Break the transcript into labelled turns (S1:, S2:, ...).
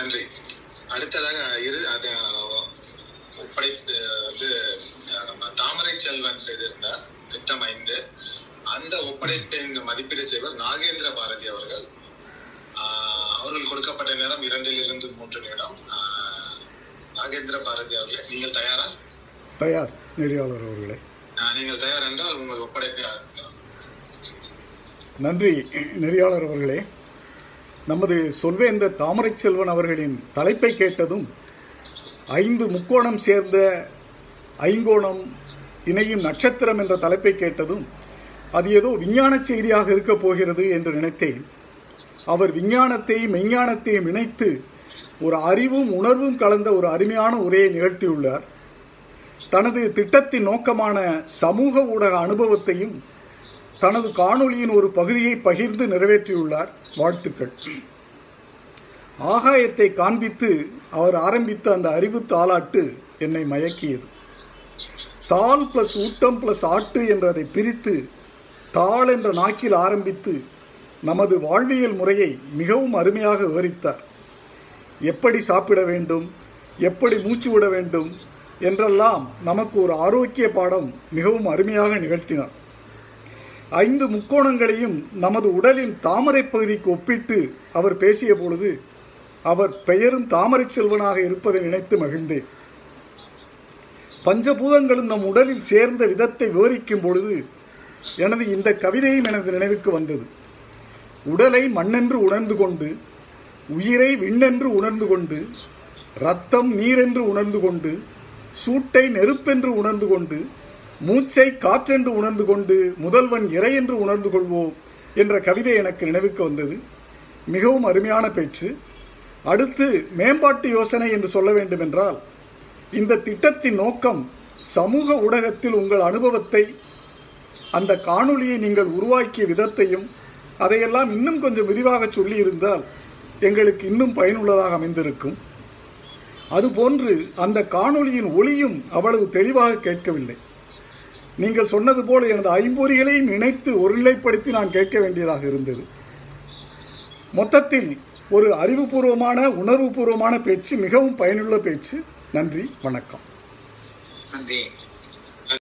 S1: நன்றி. அடுத்ததாக இரு அது ஒப்படை வந்து நம்ம தாமரை செல்வன் செய்திருந்தார் திட்டம் ஐந்து. அந்த ஒப்படைப்பின் மதிப்பீடு செய்வர் நாகேந்திர பாரதி அவர்கள். அவர்கள் கொடுக்கப்பட்ட நேரம் இரண்டில் இருந்து மூன்று நிமிடம். நாகேந்திர பாரதி அவர்களே நீங்கள் தயாரா?
S2: தயார் நெறியாளர் அவர்களே.
S1: நீங்கள் தயார் என்றால் உங்கள் ஒப்படைப்பை ஆரம்பிக்கலாம்.
S2: நன்றி நெறியாளர் அவர்களே. நமது சொல்வேந்த தாமரை செல்வன் அவர்களின் தலைப்பை கேட்டதும் ஐந்து முக்கோணம் சேர்ந்த ஐங்கோணம் இணையும் நட்சத்திரம் என்ற தலைப்பை கேட்டதும் அது ஏதோ விஞ்ஞான செய்தியாக இருக்கப் போகிறது என்று நினைத்தேன். அவர் விஞ்ஞானத்தையும் மெஞ்ஞானத்தையும் இணைத்து ஒரு அறிவும் உணர்வும் கலந்த ஒரு அருமையான உரையை நிகழ்த்தியுள்ளார். தனது திட்டத்தின் நோக்கமான சமூக ஊடக அனுபவத்தையும் தனது காணொளியின் ஒரு பகுதியை பகிர்ந்து நிறைவேற்றியுள்ளார். வாழ்த்துக்கள். ஆகாயத்தை காண்பித்து அவர் ஆரம்பித்த அந்த அறிவு தாளாட்டு என்னை மயக்கியது. தாள் பிளஸ் ஊட்டம் பிளஸ் ஆட்டு என்றதை பிரித்து தாள் என்ற நாக்கில் ஆரம்பித்து நமது வாழ்வியல் முறையை மிகவும் அருமையாக விவரித்தார். எப்படி சாப்பிட வேண்டும் எப்படி மூச்சு விட வேண்டும் என்றெல்லாம் நமக்கு ஒரு ஆரோக்கிய பாடம் மிகவும் அருமையாக நிகழ்த்தினார். ஐந்து முக்கோணங்களையும் நமது உடலின் தாமரை பகுதிக்கு ஒப்பிட்டு அவர் பேசிய பொழுது அவர் பெயரும் தாமரை செல்வனாக இருப்பதை நினைத்து மகிழ்ந்தேன். பஞ்சபூதங்களும் நம் உடலில் சேர்ந்த விதத்தை விவரிக்கும் பொழுது எனது இந்த கவிதையும் எனது நினைவுக்கு வந்தது. உடலை மண்ணென்று உணர்ந்து கொண்டு உயிரை விண்ணென்று உணர்ந்து கொண்டு ரத்தம் நீரென்று உணர்ந்து கொண்டு சூட்டை நெருப்பென்று உணர்ந்து கொண்டு மூச்சை காற்றென்று உணர்ந்து கொண்டு முதல்வன் இறை என்று உணர்ந்து கொள்வோம் என்ற கவிதை எனக்கு நினைவுக்கு வந்தது. மிகவும் அருமையான பேச்சு. அடுத்து மேம்பாட்டு யோசனை என்று சொல்ல வேண்டுமென்றால் இந்த திட்டத்தின் நோக்கம் சமூக ஊடகத்தில் உங்கள் அனுபவத்தை அந்த காணொளியை நீங்கள் உருவாக்கிய விதத்தையும் அதையெல்லாம் இன்னும் கொஞ்சம் விரிவாக சொல்லியிருந்தால் எங்களுக்கு இன்னும் பயனுள்ளதாக அமைந்திருக்கும். அதுபோன்று அந்த காணொளியின் ஒளியும் அவ்வளவு தெளிவாக கேட்கவில்லை. நீங்கள் சொன்னது போல எனது ஐம்பொறிகளையும் இணைத்து ஒருநிலைப்படுத்தி நான் கேட்க வேண்டியதாக இருந்தது. மொத்தத்தில் ஒரு அறிவுபூர்வமான உணர்வுபூர்வமான பேச்சு மிகவும் பயனுள்ள பேச்சு. நன்றி வணக்கம்.
S3: நன்றி.